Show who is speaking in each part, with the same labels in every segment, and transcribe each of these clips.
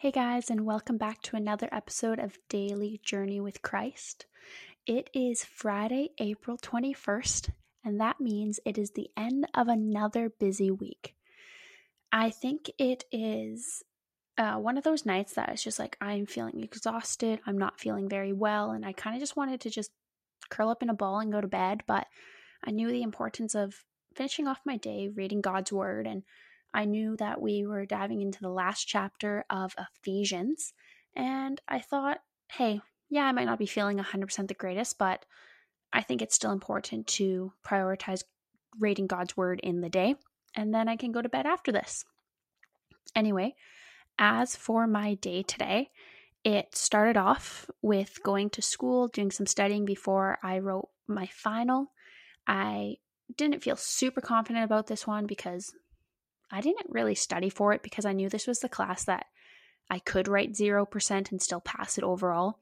Speaker 1: Hey guys, and welcome back to another episode of Daily Journey with Christ. It is Friday, April 21st, and that means it is the end of another busy week. I think it is uh, one of those nights that it's just like I'm feeling exhausted, I'm not feeling very well, and I kind of just wanted to just curl up in a ball and go to bed, but I knew the importance of finishing off my day reading God's Word and I knew that we were diving into the last chapter of Ephesians, and I thought, hey, yeah, I might not be feeling 100% the greatest, but I think it's still important to prioritize reading God's word in the day, and then I can go to bed after this. Anyway, as for my day today, it started off with going to school, doing some studying before I wrote my final. I didn't feel super confident about this one because I didn't really study for it because I knew this was the class that I could write 0% and still pass it overall.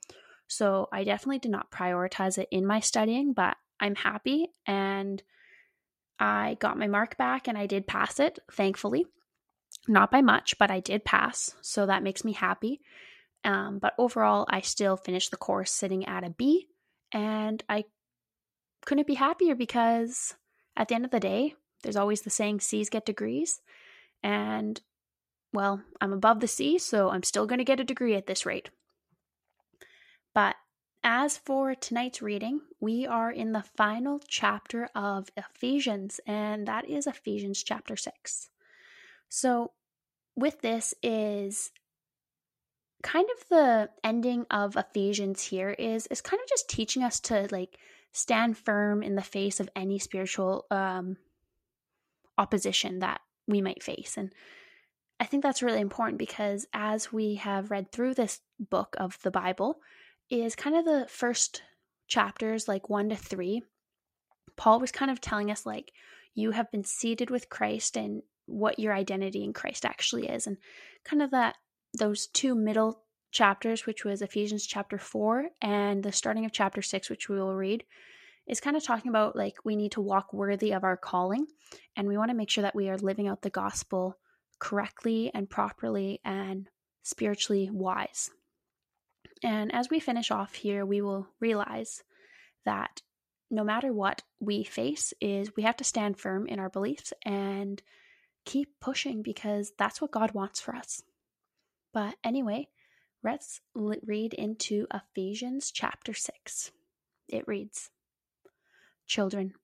Speaker 1: So I definitely did not prioritize it in my studying, but I'm happy and I got my mark back and I did pass it, thankfully. Not by much, but I did pass. So that makes me happy. Um, but overall, I still finished the course sitting at a B, and I couldn't be happier because at the end of the day, there's always the saying C's get degrees. And, well, I'm above the C, so I'm still going to get a degree at this rate. But as for tonight's reading, we are in the final chapter of Ephesians, and that is Ephesians chapter 6. So, with this is kind of the ending of Ephesians here is is kind of just teaching us to like stand firm in the face of any spiritual um opposition that we might face. And I think that's really important because as we have read through this book of the Bible, is kind of the first chapters, like one to three. Paul was kind of telling us, like, you have been seated with Christ and what your identity in Christ actually is. And kind of that, those two middle chapters, which was Ephesians chapter four and the starting of chapter six, which we will read, is kind of talking about like we need to walk worthy of our calling and we want to make sure that we are living out the gospel correctly and properly and spiritually wise. And as we finish off here, we will realize that no matter what we face is we have to stand firm in our beliefs and keep pushing because that's what God wants for us. But anyway, let's read into Ephesians chapter 6. It reads Children,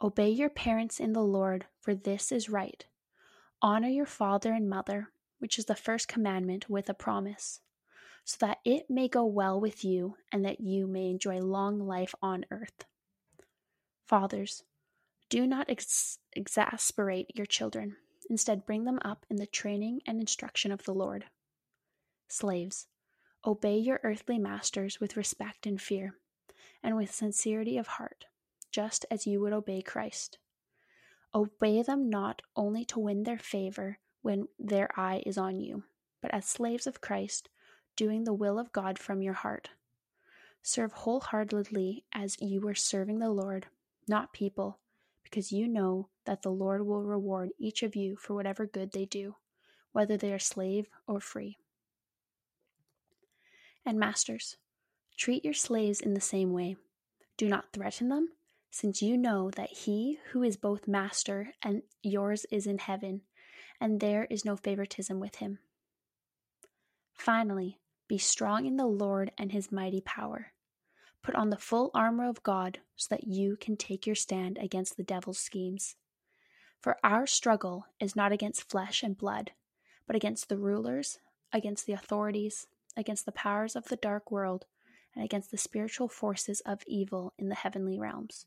Speaker 1: obey your parents in the Lord, for this is right. Honor your father and mother, which is the first commandment with a promise, so that it may go well with you and that you may enjoy long life on earth. Fathers, do not ex- exasperate your children. Instead, bring them up in the training and instruction of the Lord. Slaves, obey your earthly masters with respect and fear, and with sincerity of heart just as you would obey Christ. Obey them not only to win their favor when their eye is on you, but as slaves of Christ, doing the will of God from your heart. Serve wholeheartedly as you were serving the Lord, not people, because you know that the Lord will reward each of you for whatever good they do, whether they are slave or free. And masters, treat your slaves in the same way. Do not threaten them since you know that he who is both master and yours is in heaven, and there is no favoritism with him. Finally, be strong in the Lord and his mighty power. Put on the full armor of God so that you can take your stand against the devil's schemes. For our struggle is not against flesh and blood, but against the rulers, against the authorities, against the powers of the dark world, and against the spiritual forces of evil in the heavenly realms.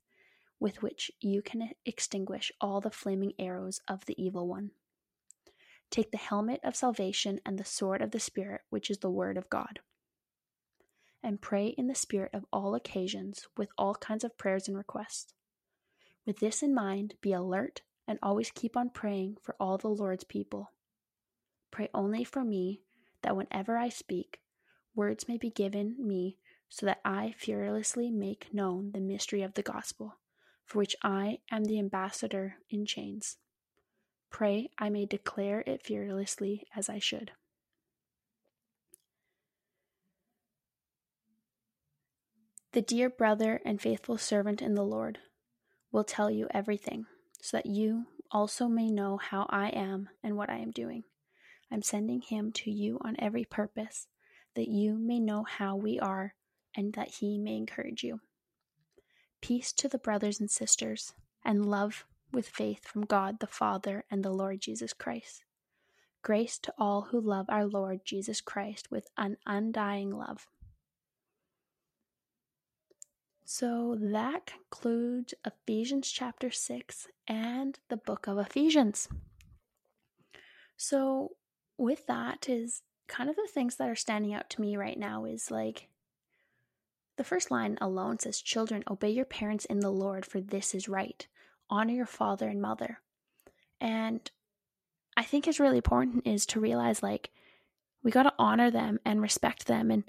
Speaker 1: with which you can extinguish all the flaming arrows of the evil one. Take the helmet of salvation and the sword of the Spirit, which is the Word of God. and pray in the Spirit of all occasions with all kinds of prayers and requests. With this in mind, be alert and always keep on praying for all the Lord's people. Pray only for me, that whenever I speak, words may be given me so that I fearlessly make known the mystery of the gospel, for which I am the ambassador in chains. Pray I may declare it fearlessly as I should. The dear brother and faithful servant in the Lord will tell you everything, so that you also may know how I am and what I am doing. I'm sending him to you on every purpose, that you may know how we are and that he may encourage you. Peace to the brothers and sisters, and love with faith from God the Father and the Lord Jesus Christ. Grace to all who love our Lord Jesus Christ with an undying love. So that concludes Ephesians chapter 6 and the book of Ephesians. So, with that, is kind of the things that are standing out to me right now is like the first line alone says, Children, obey your parents in the Lord, for this is right. Honor your father and mother. And I think it's really important is to realize like we got to honor them and respect them and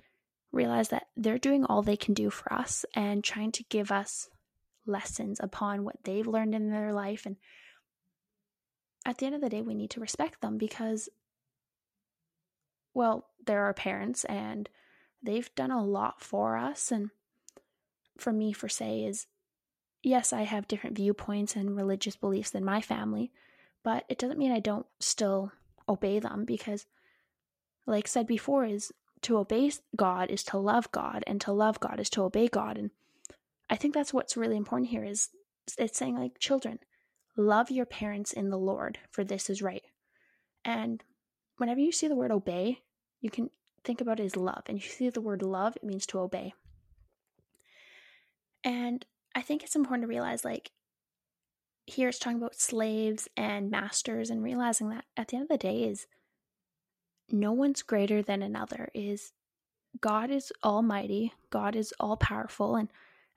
Speaker 1: realize that they're doing all they can do for us and trying to give us lessons upon what they've learned in their life. And at the end of the day, we need to respect them because, well, they're our parents and they've done a lot for us. And for me, for say, is yes, I have different viewpoints and religious beliefs than my family, but it doesn't mean I don't still obey them because, like said before, is to obey God is to love God, and to love God is to obey God. And I think that's what's really important here is it's saying like children, love your parents in the Lord, for this is right. And whenever you see the word obey, you can think about it as love. And you see the word love, it means to obey. And I think it's important to realize like here it's talking about slaves and masters and realizing that at the end of the day is no one's greater than another is God is almighty, God is all powerful, and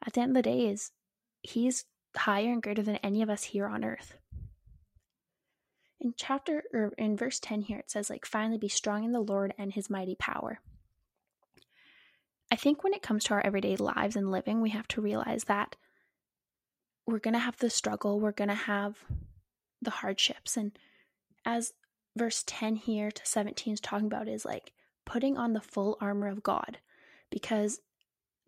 Speaker 1: at the end of the day is he's higher and greater than any of us here on earth. In chapter or in verse 10 here it says like finally be strong in the Lord and his mighty power. I think when it comes to our everyday lives and living, we have to realize that we're going to have the struggle, we're going to have the hardships and as verse 10 here to 17 is talking about is like putting on the full armor of God because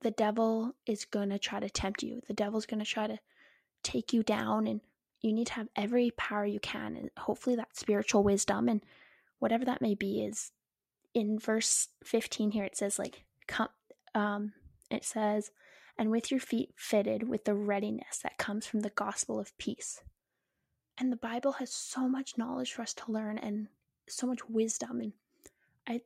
Speaker 1: the devil is going to try to tempt you. The devil's going to try to take you down and you need to have every power you can and hopefully that spiritual wisdom and whatever that may be is in verse 15 here it says like come um it says and with your feet fitted with the readiness that comes from the gospel of peace and the Bible has so much knowledge for us to learn and so much wisdom. And I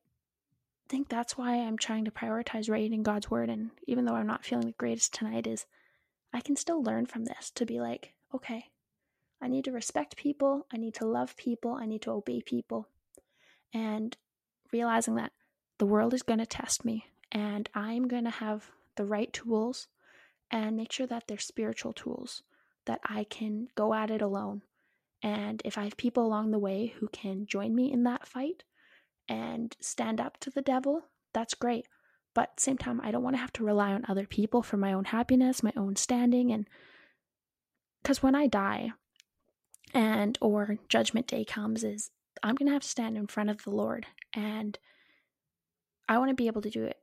Speaker 1: think that's why I'm trying to prioritize reading God's word. And even though I'm not feeling the greatest tonight, is I can still learn from this to be like, okay, I need to respect people, I need to love people, I need to obey people. And realizing that the world is going to test me and I'm going to have the right tools and make sure that they're spiritual tools that I can go at it alone and if I have people along the way who can join me in that fight and stand up to the devil, that's great. But at the same time, I don't want to have to rely on other people for my own happiness, my own standing. And because when I die and or judgment day comes, is I'm going to have to stand in front of the Lord. And I want to be able to do it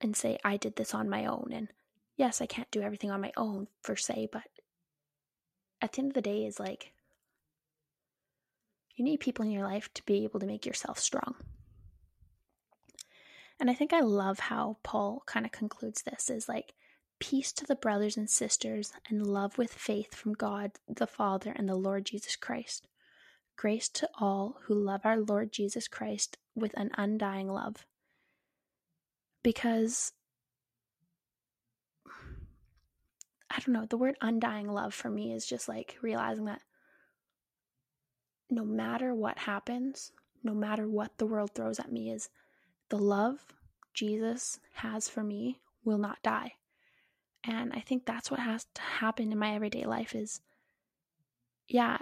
Speaker 1: and say, I did this on my own. And yes, I can't do everything on my own, per se, but at the end of the day, is like, you need people in your life to be able to make yourself strong. And I think I love how Paul kind of concludes this is like peace to the brothers and sisters and love with faith from God the Father and the Lord Jesus Christ. Grace to all who love our Lord Jesus Christ with an undying love. Because I don't know, the word undying love for me is just like realizing that no matter what happens, no matter what the world throws at me, is the love Jesus has for me will not die. And I think that's what has to happen in my everyday life is yeah,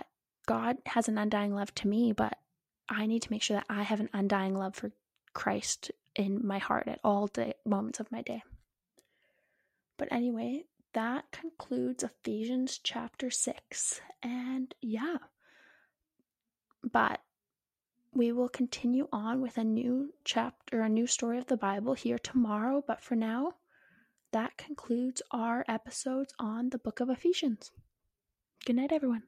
Speaker 1: God has an undying love to me, but I need to make sure that I have an undying love for Christ in my heart at all day, moments of my day. But anyway, that concludes Ephesians chapter 6. And yeah, but we will continue on with a new chapter, a new story of the Bible here tomorrow. But for now, that concludes our episodes on the book of Ephesians. Good night, everyone.